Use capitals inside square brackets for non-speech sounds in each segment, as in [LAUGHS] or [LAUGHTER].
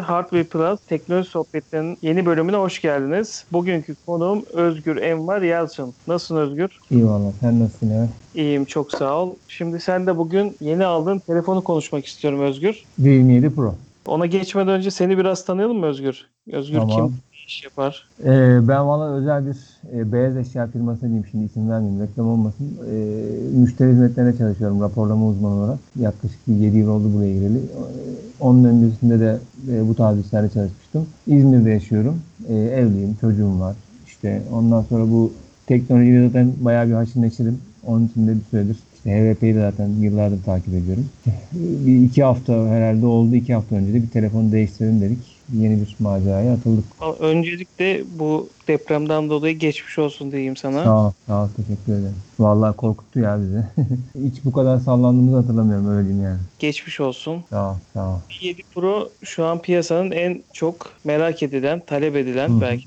Hardware Plus teknoloji sohbetlerinin yeni bölümüne hoş geldiniz. Bugünkü konuğum Özgür Envar Yalçın. Nasılsın Özgür? İyi valla. Sen nasılsın ya? İyiyim çok sağ ol. Şimdi sen de bugün yeni aldığın telefonu konuşmak istiyorum Özgür. R27 Pro. Ona geçmeden önce seni biraz tanıyalım mı Özgür? Özgür Tamam. kim? İş yapar? Ee, ben valla özel bir e, beyaz eşya firması diyeyim şimdi isim vermeyeyim reklam olmasın. Ee, müşteri hizmetlerine çalışıyorum raporlama uzmanı olarak. Yaklaşık bir 7 yıl oldu buraya gireli. Ee, Onun öncesinde de e, bu tarz işlerde çalışmıştım. İzmir'de yaşıyorum. Ee, evliyim, çocuğum var. İşte ondan sonra bu teknolojiyle zaten bayağı bir haşır neşirim. Onun için de bir süredir işte HVP'yi de zaten yıllardır takip ediyorum. [LAUGHS] bir iki hafta herhalde oldu. iki hafta önce de bir telefonu değiştirelim dedik. Yeni bir maceraya atıldık. Öncelikle bu depremden dolayı geçmiş olsun diyeyim sana. Sağ ol, sağ ol. Teşekkür ederim. Vallahi korkuttu ya bizi. [LAUGHS] Hiç bu kadar sallandığımızı hatırlamıyorum öyle diyeyim yani. Geçmiş olsun. Sağ ol, sağ ol. 7 Pro şu an piyasanın en çok merak edilen, talep edilen Hı hı. belki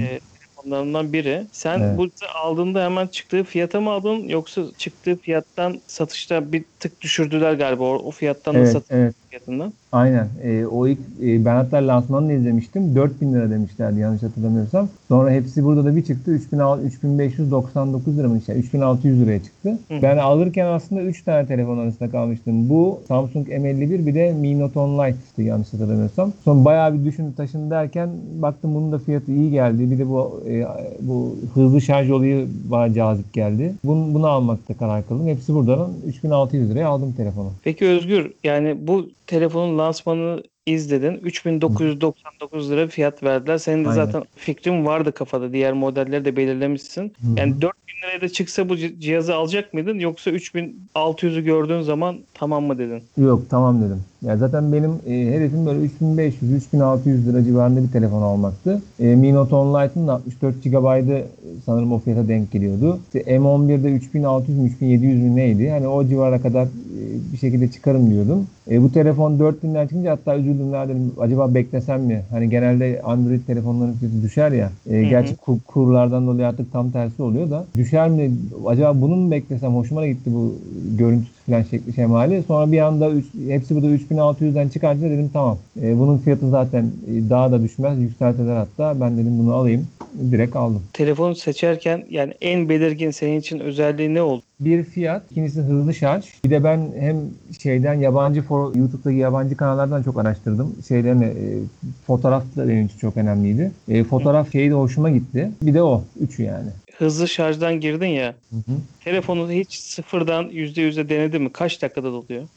e, telefonlarından biri. Sen Evet. bu aldığında hemen çıktığı fiyata mı aldın yoksa çıktığı fiyattan satışta bir tık düşürdüler galiba o, o fiyattan da Evet, satış evet. fiyatından. Aynen. Ee, o ilk e, ben hatta lansmanını izlemiştim. 4000 lira demişlerdi yanlış hatırlamıyorsam. Sonra hepsi burada da bir çıktı. 3600 3599 lira mı? işte 3600 liraya çıktı. Hı. Ben alırken aslında 3 tane telefon arasında kalmıştım. Bu Samsung M51 bir de Mi Note 10 Lite'tı yanlış hatırlamıyorsam. Sonra bayağı bir düşün taşın derken baktım bunun da fiyatı iyi geldi. Bir de bu e, bu hızlı şarj olayı bana cazip geldi. Bunu, bunu almakta karar kıldım. Hepsi buradan 3600 liraya aldım telefonu. Peki Özgür yani bu telefonun lansmanını izledin. 3999 lira fiyat verdiler. Senin de Aynen. zaten fikrin vardı kafada. Diğer modelleri de belirlemişsin. Hı hı. Yani 4000 liraya da çıksa bu ci- cihazı alacak mıydın yoksa 3600'ü gördüğün zaman tamam mı dedin? Yok tamam dedim. Ya zaten benim e, hedefim böyle 3500-3600 lira civarında bir telefon almaktı. E, Mi Note 10 Lite'ın da 64 GB'ı sanırım o fiyata denk geliyordu. İşte M11'de 3600 mü 3700 mü neydi? Hani o civara kadar e, bir şekilde çıkarım diyordum. E, bu telefon 4000'den çıkınca hatta üzüldüm ya dedim acaba beklesem mi? Hani genelde Android telefonların fiyatı düşer ya. E, gerçi kur- kurlardan dolayı artık tam tersi oluyor da. Düşer mi? Acaba bunu mu beklesem? Hoşuma gitti bu görüntüsü falan şekli şemali. Sonra bir anda üç, hepsi burada 3600'den çıkartınca dedim tamam. E, bunun fiyatı zaten e, daha da düşmez. Yükseltiler hatta. Ben dedim bunu alayım. Direkt aldım. Telefonu seçerken yani en belirgin senin için özelliği ne oldu? Bir fiyat, ikincisi hızlı şarj. Bir de ben hem şeyden yabancı for, YouTube'daki yabancı kanallardan çok araştırdım. Şeylerini e, fotoğraf da benim için çok önemliydi. E, fotoğraf şeyi de hoşuma gitti. Bir de o. Üçü yani. Hızlı şarjdan girdin ya. Hı hı. Telefonu hiç sıfırdan %100'e denedin mi? Kaç dakikada doluyor?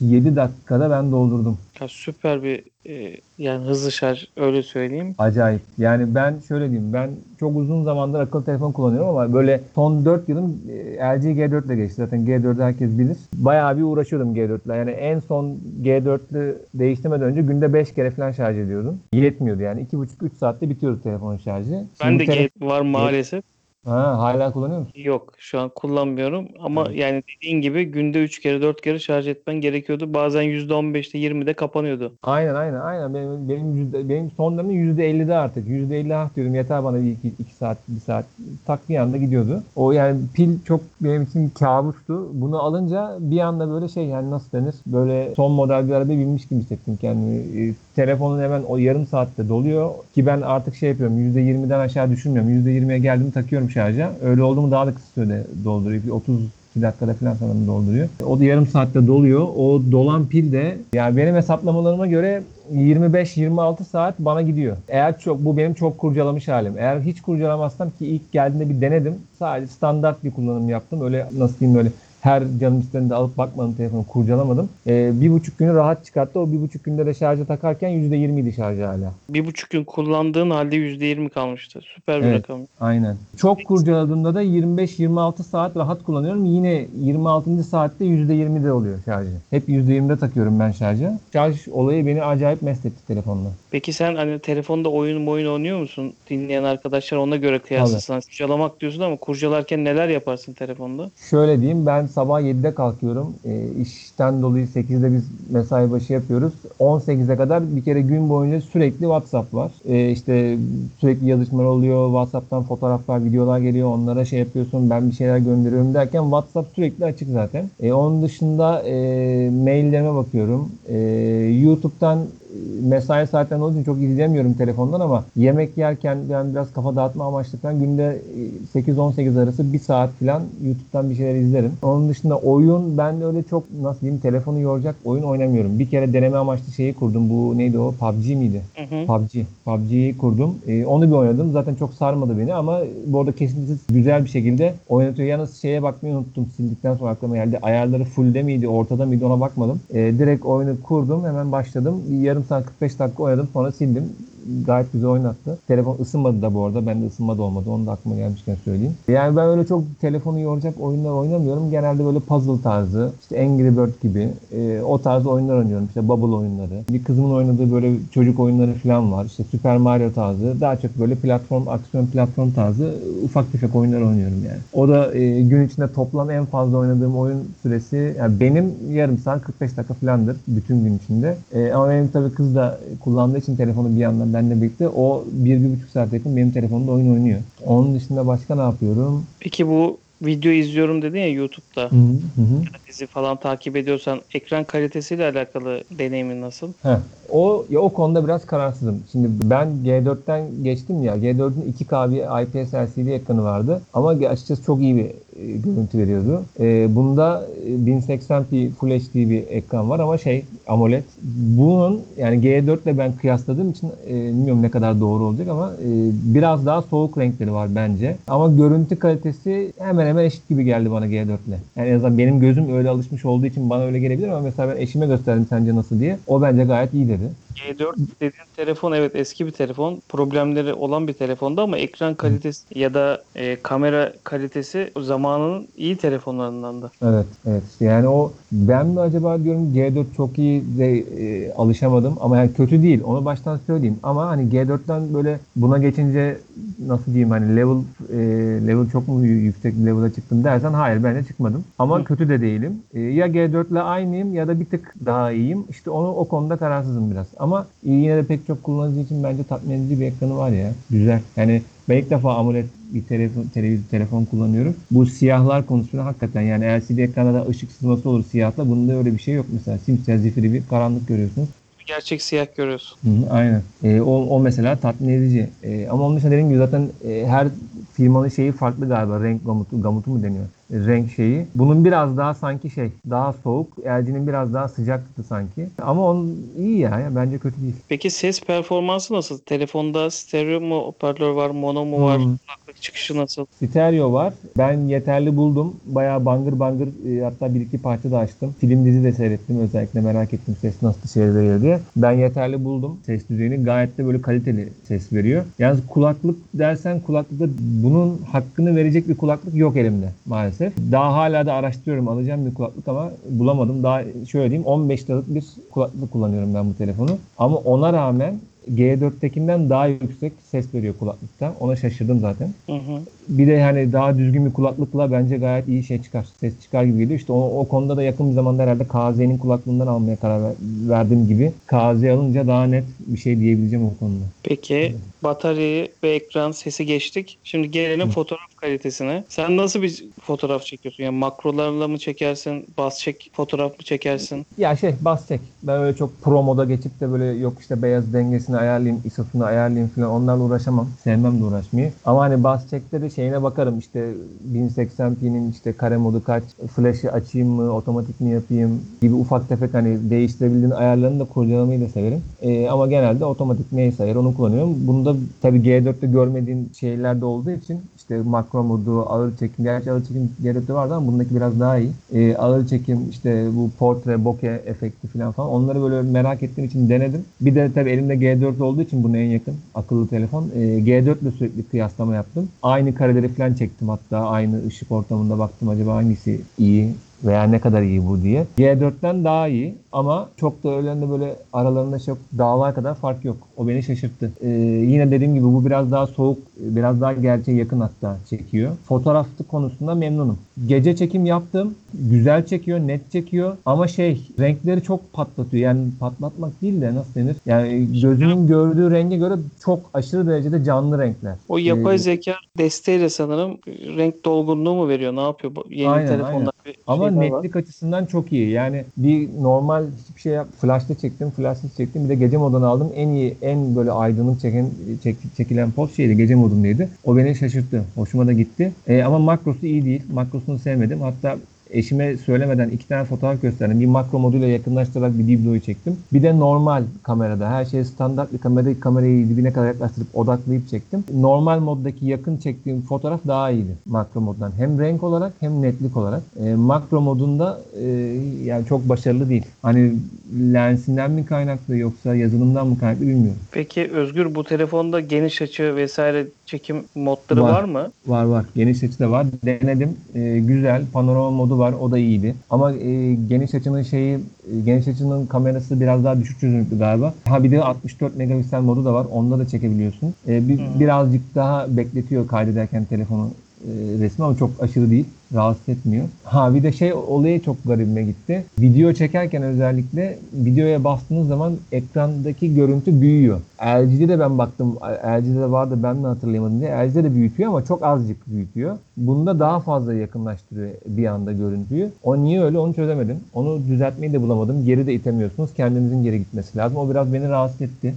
37 dakikada ben doldurdum. Ya süper bir e, yani hızlı şarj öyle söyleyeyim. Acayip. Yani ben şöyle diyeyim. Ben çok uzun zamandır akıllı telefon kullanıyorum ama böyle son 4 yılım e, LG G4 ile geçti. Zaten G4'ü herkes bilir. Bayağı bir uğraşıyordum G4 ile. Yani en son G4'lü değiştirmeden önce günde 5 kere falan şarj ediyordum. Yetmiyordu yani. 2,5-3 saatte bitiyordu telefonun şarjı. Ben Şimdi de tele- G var maalesef. Ha, hala kullanıyor musun? Yok şu an kullanmıyorum ama Evet. yani dediğin gibi günde 3 kere 4 kere şarj etmen gerekiyordu. Bazen %15'te 20'de kapanıyordu. Aynen aynen aynen benim benim yüzde, benim son dönemim yüzde 50'de artık. Yüzde 50 ah diyordum yeter bana bir iki, iki saat bir saat tak bir anda gidiyordu. O yani pil çok benim için kabustu. Bunu alınca bir anda böyle şey yani nasıl denir böyle son model bir araba binmiş gibi hissettim kendimi. E, telefonun hemen o yarım saatte doluyor ki ben artık şey yapıyorum yüzde 20'den aşağı düşürmüyorum. Yüzde 20'ye geldim takıyorum şarja. Öyle oldu mu daha da kısa sürede dolduruyor. Bir 30 2 dakikada falan sanırım dolduruyor. O da yarım saatte doluyor. O dolan pil de yani benim hesaplamalarıma göre 25-26 saat bana gidiyor. Eğer çok bu benim çok kurcalamış halim. Eğer hiç kurcalamazsam ki ilk geldiğinde bir denedim. Sadece standart bir kullanım yaptım. Öyle nasıl diyeyim böyle her canım istediğinde alıp bakmadım telefonu kurcalamadım. Ee, bir buçuk günü rahat çıkarttı. O bir buçuk günde de şarja takarken %20 idi şarjı hala. Bir buçuk gün kullandığın halde %20 kalmıştı. Süper bir Evet. rakam. Aynen. Çok kurcaladığımda da 25-26 saat rahat kullanıyorum. Yine 26. saatte %20'de oluyor şarjı. Hep %20'de takıyorum ben şarjı. Şarj olayı beni acayip mest etti telefonla. Peki sen hani telefonda oyun oyun oynuyor musun? Dinleyen arkadaşlar ona göre kıyaslasın. Kurcalamak diyorsun ama kurcalarken neler yaparsın telefonda? Şöyle diyeyim ben sabah 7'de kalkıyorum. E, işten dolayı 8'de biz mesai başı yapıyoruz. 18'e kadar bir kere gün boyunca sürekli WhatsApp var. E, işte sürekli yazışmalar oluyor. WhatsApp'tan fotoğraflar, videolar geliyor. Onlara şey yapıyorsun. Ben bir şeyler gönderiyorum derken WhatsApp sürekli açık zaten. E, onun dışında e, maillerime bakıyorum. E, YouTube'dan mesai saatlerinde olduğu için çok izleyemiyorum telefondan ama yemek yerken ben biraz kafa dağıtma amaçlı falan günde e, 8-18 arası bir saat falan YouTube'dan bir şeyler izlerim. Onun dışında oyun ben de öyle çok nasıl diyeyim telefonu yoracak oyun oynamıyorum. Bir kere deneme amaçlı şeyi kurdum. Bu neydi o? PUBG miydi? Hı hı. PUBG. PUBG'yi kurdum. Ee, onu bir oynadım. Zaten çok sarmadı beni ama bu arada kesintisiz güzel bir şekilde oynatıyor. Yalnız şeye bakmayı unuttum. Sildikten sonra aklıma geldi. Ayarları full'de miydi, ortada mıydı ona bakmadım. Ee, direkt oyunu kurdum. Hemen başladım. Yarım 40 45 dakika oynadım sonra sildim. Gayet güzel oynattı. Telefon ısınmadı da bu arada. Ben de ısınmadı olmadı. Onu da aklıma gelmişken söyleyeyim. Yani ben öyle çok telefonu yoracak oyunlar oynamıyorum. Genelde böyle puzzle tarzı, işte Angry Bird gibi e, o tarz oyunlar oynuyorum. İşte Bubble oyunları. Bir kızımın oynadığı böyle çocuk oyunları falan var. İşte Super Mario tarzı. Daha çok böyle platform, aksiyon platform tarzı ufak tefek oyunlar oynuyorum yani. O da e, gün içinde toplam en fazla oynadığım oyun süresi yani benim yarım saat 45 dakika falandır bütün gün içinde. E, ama benim tabii kız da kullandığı için telefonu bir yandan benimle birlikte o 1-1,5 saat yakın benim telefonumda oyun oynuyor. Onun dışında başka ne yapıyorum? Peki bu video izliyorum dedin ya YouTube'da. Hı hı. hı. Dizi falan takip ediyorsan ekran kalitesiyle alakalı deneyimin nasıl? Heh. O ya o konuda biraz kararsızım. Şimdi ben G4'ten geçtim ya. G4'ün 2K bir IPS LCD ekranı vardı. Ama açıkçası çok iyi bir görüntü veriyordu. E, bunda e, 1080p Full HD bir ekran var ama şey AMOLED. Bunun yani G4 ile ben kıyasladığım için e, bilmiyorum ne kadar doğru olacak ama e, biraz daha soğuk renkleri var bence. Ama görüntü kalitesi hemen hemen eşit gibi geldi bana G4 ile. Yani en azından benim gözüm öyle alışmış olduğu için bana öyle gelebilir ama mesela ben eşime gösterdim sence nasıl diye. O bence gayet iyi dedi. G4 dediğin telefon evet eski bir telefon. Problemleri olan bir telefondu ama ekran kalitesi ya da e, kamera kalitesi zamanının iyi telefonlarındandı. Evet, evet. Yani o ben mi acaba diyorum G4 çok iyi de e, alışamadım ama yani kötü değil. Onu baştan söyleyeyim. Ama hani G4'ten böyle buna geçince nasıl diyeyim hani level e, level çok mu yüksek bir level'a çıktım dersen hayır ben de çıkmadım. Ama Hı. kötü de değilim. E, ya G4 ile aynıyım ya da bir tık daha iyiyim. İşte onu o konuda kararsızım biraz. Ama yine de pek çok kullanıcı için bence tatmin edici bir ekranı var ya. Güzel. Yani ben ilk defa AMOLED bir telefon, televizyon, telefon kullanıyorum. Bu siyahlar konusunda hakikaten yani LCD ekranda da ışık sızması olur siyahla. Bunda öyle bir şey yok mesela. Simsiyah zifiri bir karanlık görüyorsunuz. Gerçek siyah görüyorsun. Hı aynen. E, o, o mesela tatmin edici. E, ama onun dışında dediğim gibi zaten e, her firmanın şeyi farklı galiba. Renk gamutu, gamutu mu deniyor? E, renk şeyi. Bunun biraz daha sanki şey daha soğuk. LG'nin biraz daha sıcaktı sanki. Ama onun iyi ya. ya. Bence kötü değil. Peki ses performansı nasıl? Telefonda stereo mu hoparlör var, mono mu var? Hmm. Çıkışı nasıl? Stereo var. Ben yeterli buldum. Bayağı bangır bangır e, hatta bir iki parça da açtım. Film dizi de seyrettim. Özellikle merak ettim ses nasıl şey veriyor diye. Ben yeterli buldum ses düzeyini. Gayet de böyle kaliteli ses veriyor. Yalnız kulaklık dersen kulaklıkta bunun hakkını verecek bir kulaklık yok elimde maalesef. Daha hala da araştırıyorum. Alacağım bir kulaklık ama bulamadım. Daha şöyle diyeyim 15 liralık bir kulaklık kullanıyorum ben bu telefonu. Ama ona rağmen G4'tekinden daha yüksek ses veriyor kulaklıkta. Ona şaşırdım zaten. Hı hı. Bir de hani daha düzgün bir kulaklıkla bence gayet iyi şey çıkar. Ses çıkar gibi geliyor. İşte o, o konuda da yakın bir zamanda herhalde KZ'nin kulaklığından almaya karar ver, verdiğim gibi. KZ alınca daha net bir şey diyebileceğim o konuda. Peki bataryayı ve ekran sesi geçtik. Şimdi gelelim fotoğraf kalitesine. Sen nasıl bir fotoğraf çekiyorsun? Yani makrolarla mı çekersin? Bas çek fotoğraf mı çekersin? Ya şey bas çek. Ben öyle çok pro moda geçip de böyle yok işte beyaz dengesini ayarlayayım, ISO'sunu ayarlayayım falan onlarla uğraşamam. Sevmem de uğraşmayı. Ama hani bas çekte de şeyine bakarım işte 1080p'nin işte kare modu kaç, flash'ı açayım mı, otomatik mi yapayım gibi ufak tefek hani değiştirebildiğin ayarlarını da kurcalamayı da severim. Ee, ama genelde otomatik neyse ayar onu kullanıyorum. Bunda tabii G4'te görmediğin şeyler de olduğu için işte makro modu, ağır çekim, gerçi ağır çekim G4'te vardı ama bundaki biraz daha iyi. Ee, ağır çekim işte bu portre, bokeh efekti falan falan onları böyle merak ettiğim için denedim. Bir de tabii elimde G4 olduğu için buna en yakın akıllı telefon. Ee, G4 ile sürekli kıyaslama yaptım. Aynı kareleri falan çektim hatta aynı ışık ortamında baktım acaba hangisi iyi veya ne kadar iyi bu diye. G4'ten daha iyi ama çok da öyle de böyle aralarında çok dağlar kadar fark yok. O beni şaşırttı. Ee, yine dediğim gibi bu biraz daha soğuk, biraz daha gerçeğe yakın hatta çekiyor. Fotoğraflı konusunda memnunum. Gece çekim yaptım. Güzel çekiyor, net çekiyor ama şey renkleri çok patlatıyor. Yani patlatmak değil de nasıl denir? Yani gözünün gördüğü renge göre çok aşırı derecede canlı renkler. O yapay Ee, zeka desteğiyle sanırım renk dolgunluğu mu veriyor? Ne yapıyor? Bu Yeni Aynen, telefonlar aynen. bir Ama şeyler var. netlik açısından çok iyi. Yani bir normal normal hiçbir şey yap. Flash'ta çektim, flash'ta çektim. Bir de gece modunu aldım. En iyi, en böyle aydınlık çeken, çek- çekilen poz şeydi. Gece modundaydı. O beni şaşırttı. Hoşuma da gitti. E, ama makrosu iyi değil. Makrosunu sevmedim. Hatta eşime söylemeden iki tane fotoğraf gösterdim. Bir makro moduyla yakınlaştırarak bir videoyu çektim. Bir de normal kamerada. Her şey standart bir kamerada kamerayı dibine kadar yaklaştırıp odaklayıp çektim. Normal moddaki yakın çektiğim fotoğraf daha iyiydi makro moddan. Hem renk olarak hem netlik olarak. E, makro modunda e, yani çok başarılı değil. Hani lensinden mi kaynaklı yoksa yazılımdan mı kaynaklı bilmiyorum. Peki Özgür bu telefonda geniş açı vesaire çekim modları Var. var, mı? Var var. Geniş açı da var. Denedim. Ee, güzel. Panorama modu var. O da iyiydi. Ama e, geniş açının şeyi e, geniş açının kamerası biraz daha düşük çözünürlüklü galiba. Ha bir de 64 megapiksel modu da var. Onda da çekebiliyorsun. Ee, bir, Hı. birazcık daha bekletiyor kaydederken telefonu e, resmi ama çok aşırı değil. Rahatsız etmiyor. Ha bir de şey olayı çok garibime gitti. Video çekerken özellikle videoya bastığınız zaman ekrandaki görüntü büyüyor. LG'de de ben baktım. LG'de de vardı ben mi hatırlayamadım diye. LG'de de büyütüyor ama çok azıcık büyütüyor. Bunda daha fazla yakınlaştırıyor bir anda görüntüyü. O niye öyle onu çözemedim. Onu düzeltmeyi de bulamadım. Geri de itemiyorsunuz. Kendinizin geri gitmesi lazım. O biraz beni rahatsız etti.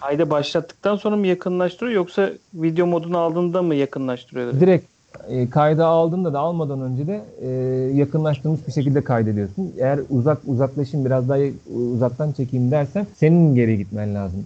Kaydı başlattıktan sonra mı yakınlaştırıyor yoksa video modunu aldığında mı yakınlaştırıyor? direkt? E, kayda aldığında da almadan önce de e, yakınlaştırılmış bir şekilde kaydediyorsun. Eğer uzak uzaklaşayım biraz daha uzaktan çekeyim dersen senin geri gitmen lazım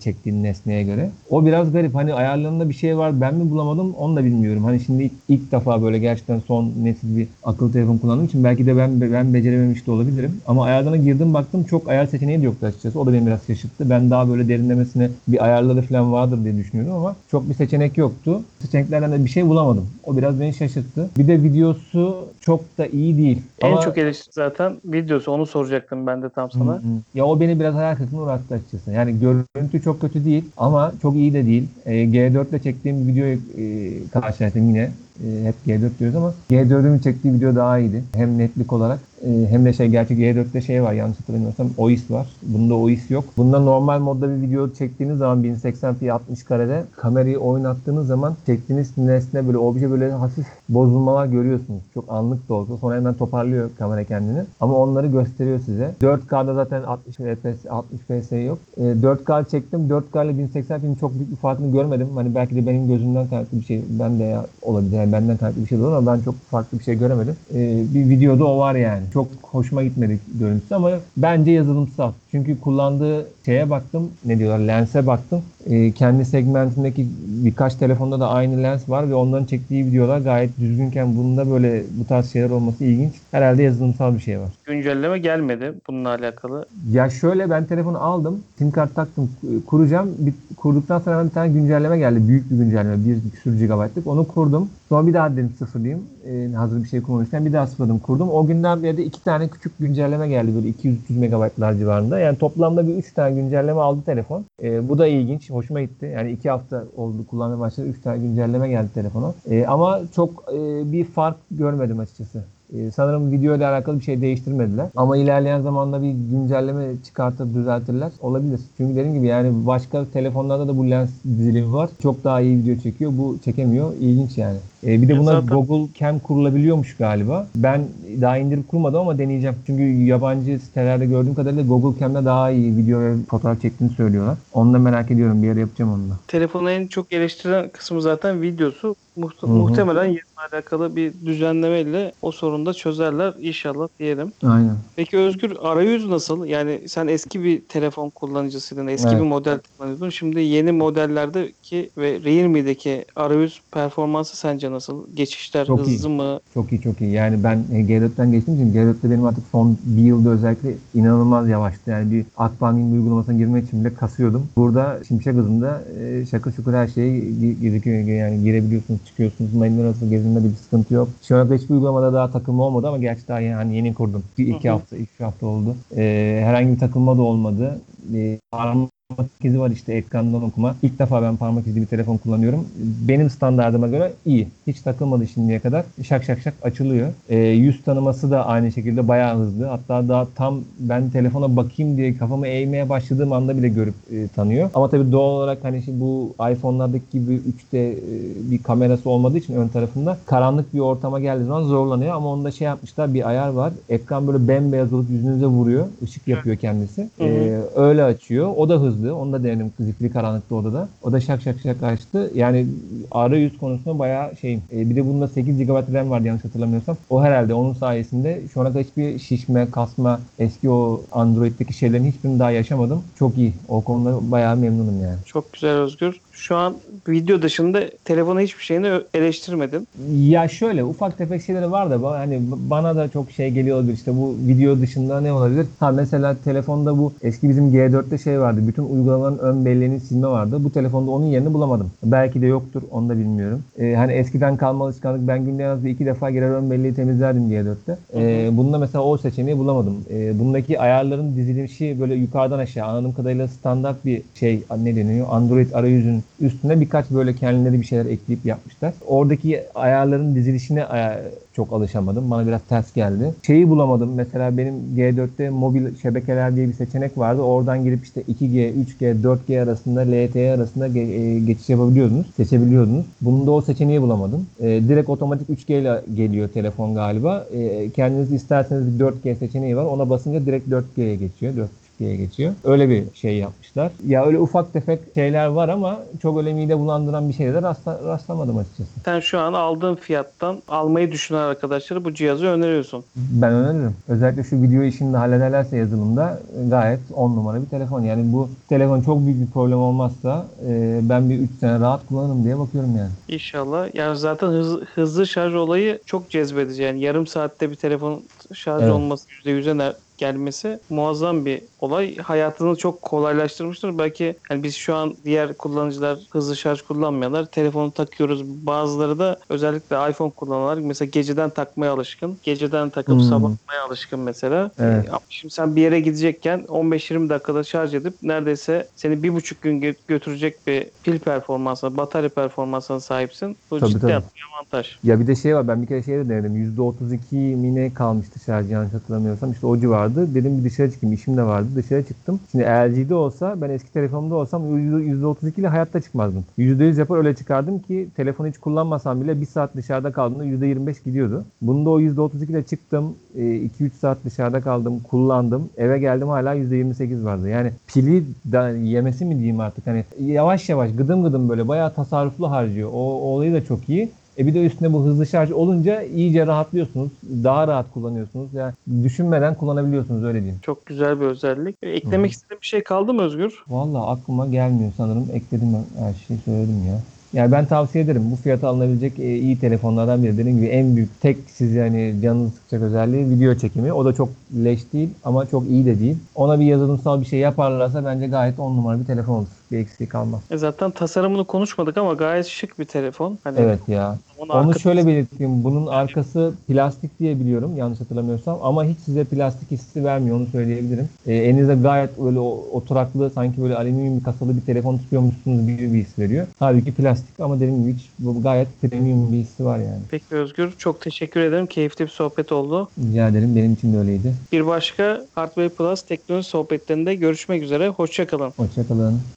çektiğin nesneye göre. O biraz garip. Hani ayarlarında bir şey var ben mi bulamadım onu da bilmiyorum. Hani şimdi ilk, ilk defa böyle gerçekten son nesil bir akıllı telefon kullandığım için belki de ben ben becerememiş de olabilirim. Ama ayarlarına girdim baktım çok ayar seçeneği de yoktu açıkçası. O da beni biraz şaşırttı. Ben daha böyle derinlemesine bir ayarları falan vardır diye düşünüyordum ama çok bir seçenek yoktu. Seçeneklerden de bir şey bulamadım. O biraz beni şaşırttı. Bir de videosu çok da iyi değil. En Ama- çok eleştiri zaten videosu onu soracaktım ben de tam sana. Hı hı. Ya o beni biraz hayal kırıklığına uğrattı açıkçası. Yani görüntü çok kötü değil ama çok iyi de değil. E, G4 ile çektiğim bir videoyu e, karşılaştım yine. E, hep G4 diyoruz ama G4'ün çektiği video daha iyiydi. Hem netlik olarak e, hem de şey gerçi G4'te şey var yanlış hatırlamıyorsam OIS var. Bunda OIS yok. Bunda normal modda bir video çektiğiniz zaman 1080p 60 karede kamerayı oynattığınız zaman çektiğiniz nesne böyle obje böyle hafif bozulmalar görüyorsunuz. Çok anlık da olsa sonra hemen toparlıyor kamera kendini. Ama onları gösteriyor size. 4K'da zaten 60 FPS 60 FPS yok. E, 4K çektim. 4K ile 1080p'nin çok büyük bir farkını görmedim. Hani belki de benim gözümden kaynaklı bir şey ben de ya olabilir. Benden kaynaklı bir şey de olur ama ben çok farklı bir şey göremedim. E, bir videoda o var yani. Çok hoşuma gitmedi görüntüsü ama bence yazılımsal. Çünkü kullandığı şeye baktım. Ne diyorlar? Lense baktım. E, kendi segmentindeki birkaç telefonda da aynı lens var ve onların çektiği videolar gayet düzgünken bunda böyle bu tarz şeyler olması ilginç. Herhalde yazılımsal bir şey var. Güncelleme gelmedi bununla alakalı. Ya şöyle ben telefonu aldım. SIM kart taktım. Kuracağım. Bir, kurduktan sonra hemen bir tane güncelleme geldi. Büyük bir güncelleme. Bir küsur GB'lık. Onu kurdum. Sonra bir daha dedim sıfırlayayım. Ee, hazır bir şey kurmamışken bir daha sıfırladım. Kurdum. O günden beri de iki tane küçük güncelleme geldi. Böyle 200-300 megabaytlar civarında. Yani toplamda bir üç tane güncelleme aldı telefon. Ee, bu da ilginç. Hoşuma gitti. Yani iki hafta oldu kullanmaya başladı. Üç tane güncelleme geldi telefona. Ee, ama çok e, bir fark görmedim açıkçası. Ee, sanırım video ile alakalı bir şey değiştirmediler. Ama ilerleyen zamanda bir güncelleme çıkartıp düzeltirler. Olabilir. Çünkü dediğim gibi yani başka telefonlarda da bu lens dizilimi var. Çok daha iyi video çekiyor. Bu çekemiyor. İlginç yani. Ee, bir de Ya buna zaten- Google Cam kurulabiliyormuş galiba. Ben daha indirip kurmadım ama deneyeceğim. Çünkü yabancı sitelerde gördüğüm kadarıyla Google Cam'de daha iyi video ve fotoğraf çektiğini söylüyorlar. Onu da merak ediyorum. Bir ara yapacağım onu da. Telefonu en çok eleştiren kısmı zaten videosu. Muht-. Muhtemelen yarınla alakalı bir düzenlemeyle o sorunu da çözerler inşallah diyelim. Aynen. Peki Özgür arayüz nasıl? Yani sen eski bir telefon kullanıcısıydın, eski Evet. bir model kullanıyordun. Şimdi yeni modellerdeki ve Realme'deki arayüz performansı sence nasıl? Geçişler Çok iyi. hızlı mı? Çok iyi çok iyi. Yani ben e, G4'ten geçtiğim için G4'te benim artık son bir yılda özellikle inanılmaz yavaştı. Yani bir Akbank'ın uygulamasına girmek için bile kasıyordum. Burada şimşek hızında e, şakır şukur her şey gi- gözüküyor. Yani girebiliyorsunuz, çıkıyorsunuz. Mailler arası gezinme bir sıkıntı yok. Şu an hiçbir uygulamada daha takılma olmadı ama gerçi daha yani yeni kurdum. Bir iki Hı hı. hafta, iki hafta oldu. E, herhangi bir takılma da olmadı. E, parmak izi var işte ekrandan okuma. İlk defa ben parmak izli bir telefon kullanıyorum. Benim standardıma göre iyi. Hiç takılmadı şimdiye kadar. Şak şak şak açılıyor. Ee, yüz tanıması da aynı şekilde bayağı hızlı. Hatta daha tam ben telefona bakayım diye kafamı eğmeye başladığım anda bile görüp e, tanıyor. Ama tabii doğal olarak hani şimdi bu iPhone'lardaki gibi 3'te e, bir kamerası olmadığı için ön tarafında karanlık bir ortama geldiği zaman zorlanıyor. Ama onda şey yapmışlar bir ayar var. Ekran böyle bembeyaz olup yüzünüze vuruyor. Işık yapıyor kendisi. Ee, öyle açıyor. O da hızlı. Onu da denedim zifiri karanlıkta odada. O da şak şak şak açtı. Yani arayüz konusunda bayağı şeyim. Ee, bir de bunda 8 GB RAM vardı yanlış hatırlamıyorsam. O herhalde onun sayesinde şu ana kadar hiçbir şişme, kasma, eski o Android'deki şeylerin hiçbirini daha yaşamadım. Çok iyi. O konuda bayağı memnunum yani. Çok güzel Özgür. Şu an video dışında telefonu hiçbir şeyini eleştirmedin. Ya şöyle ufak tefek şeyleri var da hani bana da çok şey geliyor olabilir. İşte bu video dışında ne olabilir? Ha mesela telefonda bu eski bizim G4'te şey vardı. Bütün uygulamaların ön belleğini silme vardı. Bu telefonda onun yerini bulamadım. Belki de yoktur. Onu da bilmiyorum. Ee, hani eskiden kalma alışkanlık ben günde en az bir iki defa girer ön belleği temizlerdim G4'te. Ee, bunda mesela o seçeneği bulamadım. Ee, bundaki ayarların dizilişi böyle yukarıdan aşağı anladığım kadarıyla standart bir şey ne deniyor? Android arayüzün üstüne birkaç böyle kendileri bir şeyler ekleyip yapmışlar. Oradaki ayarların dizilişine aya- çok alışamadım. Bana biraz ters geldi. Şeyi bulamadım. Mesela benim G4'te mobil şebekeler diye bir seçenek vardı. Oradan girip işte 2G, 3G, 4G arasında LTE arasında e, geçiş yapabiliyordunuz. Seçebiliyordunuz. Bunda o seçeneği bulamadım. E, direkt otomatik 3G ile geliyor telefon galiba. E, kendiniz isterseniz bir 4G seçeneği var. Ona basınca direkt 4G'ye geçiyor. 4 diye geçiyor. Öyle bir şey yapmışlar. Ya öyle ufak tefek şeyler var ama çok öyle mide bulandıran bir şeye de rastla- rastlamadım açıkçası. Sen şu an aldığın fiyattan almayı düşünen arkadaşlara bu cihazı öneriyorsun. Ben öneririm. Özellikle şu video işini de hallederlerse yazılımda e, gayet 10 numara bir telefon. Yani bu telefon çok büyük bir problem olmazsa e, ben bir 3 sene rahat kullanırım diye bakıyorum yani. İnşallah. Yani zaten hız- hızlı şarj olayı çok cezbedici. Yani yarım saatte bir telefon şarj Evet. olması %100'e ner- gelmesi muazzam bir olay. Hayatını çok kolaylaştırmıştır. Belki yani biz şu an diğer kullanıcılar hızlı şarj kullanmayanlar telefonu takıyoruz. Bazıları da özellikle iPhone kullananlar mesela geceden takmaya alışkın. Geceden takıp Hmm. sabahlamaya alışkın mesela. Evet. Ee, ama şimdi sen bir yere gidecekken 15-20 dakikada şarj edip neredeyse seni bir buçuk gün gö- götürecek bir pil performansına, batarya performansına sahipsin. Bu Tabii, ciddi tabii. bir avantaj. Ya bir de şey var ben bir kere şey de denedim. %32 mi ne kalmıştı şarj yanlış hatırlamıyorsam. İşte o civardı. Dedim bir dışarı çıkayım. işim de vardı. Dışarı çıktım. Şimdi LG'de olsa ben eski telefonumda olsam %32 ile hayatta çıkmazdım. %100 yapar öyle çıkardım ki telefonu hiç kullanmasam bile bir saat dışarıda kaldığımda %25 gidiyordu. Bunda o %32 ile çıktım. 2-3 saat dışarıda kaldım. Kullandım. Eve geldim hala %28 vardı. Yani pili da yemesi mi diyeyim artık. Hani yavaş yavaş gıdım gıdım böyle bayağı tasarruflu harcıyor. O, o olayı da çok iyi. E bir de üstüne bu hızlı şarj olunca iyice rahatlıyorsunuz. Daha rahat kullanıyorsunuz. Yani düşünmeden kullanabiliyorsunuz öyle diyeyim. Çok güzel bir özellik. Ee, Eklemek istediğin bir şey kaldı mı Özgür? Vallahi aklıma gelmiyor sanırım. Ekledim ben her şeyi söyledim ya. Yani ben tavsiye ederim. Bu fiyata alınabilecek e, iyi telefonlardan biri. Dediğim gibi en büyük tek siz yani canınızı sıkacak özelliği video çekimi. O da çok leş değil ama çok iyi de değil. Ona bir yazılımsal bir şey yaparlarsa bence gayet on numara bir telefon olur. Bir eksiği kalmaz. E zaten tasarımını konuşmadık ama gayet şık bir telefon. Hani Evet ya. Onu arka- şöyle belirteyim. Bunun arkası plastik diye biliyorum yanlış hatırlamıyorsam ama hiç size plastik hissi vermiyor onu söyleyebilirim. Ee, elinizde gayet böyle o- oturaklı sanki böyle alüminyum bir kasalı bir telefon tutuyormuşsunuz gibi bir his veriyor. Halbuki plastik ama dediğim gibi hiç bu gayet premium bir hissi var yani. Peki Özgür çok teşekkür ederim. Keyifli bir sohbet oldu. Rica ederim benim için de öyleydi. Bir başka Hardware Plus teknoloji sohbetlerinde görüşmek üzere. Hoşçakalın. Hoşçakalın.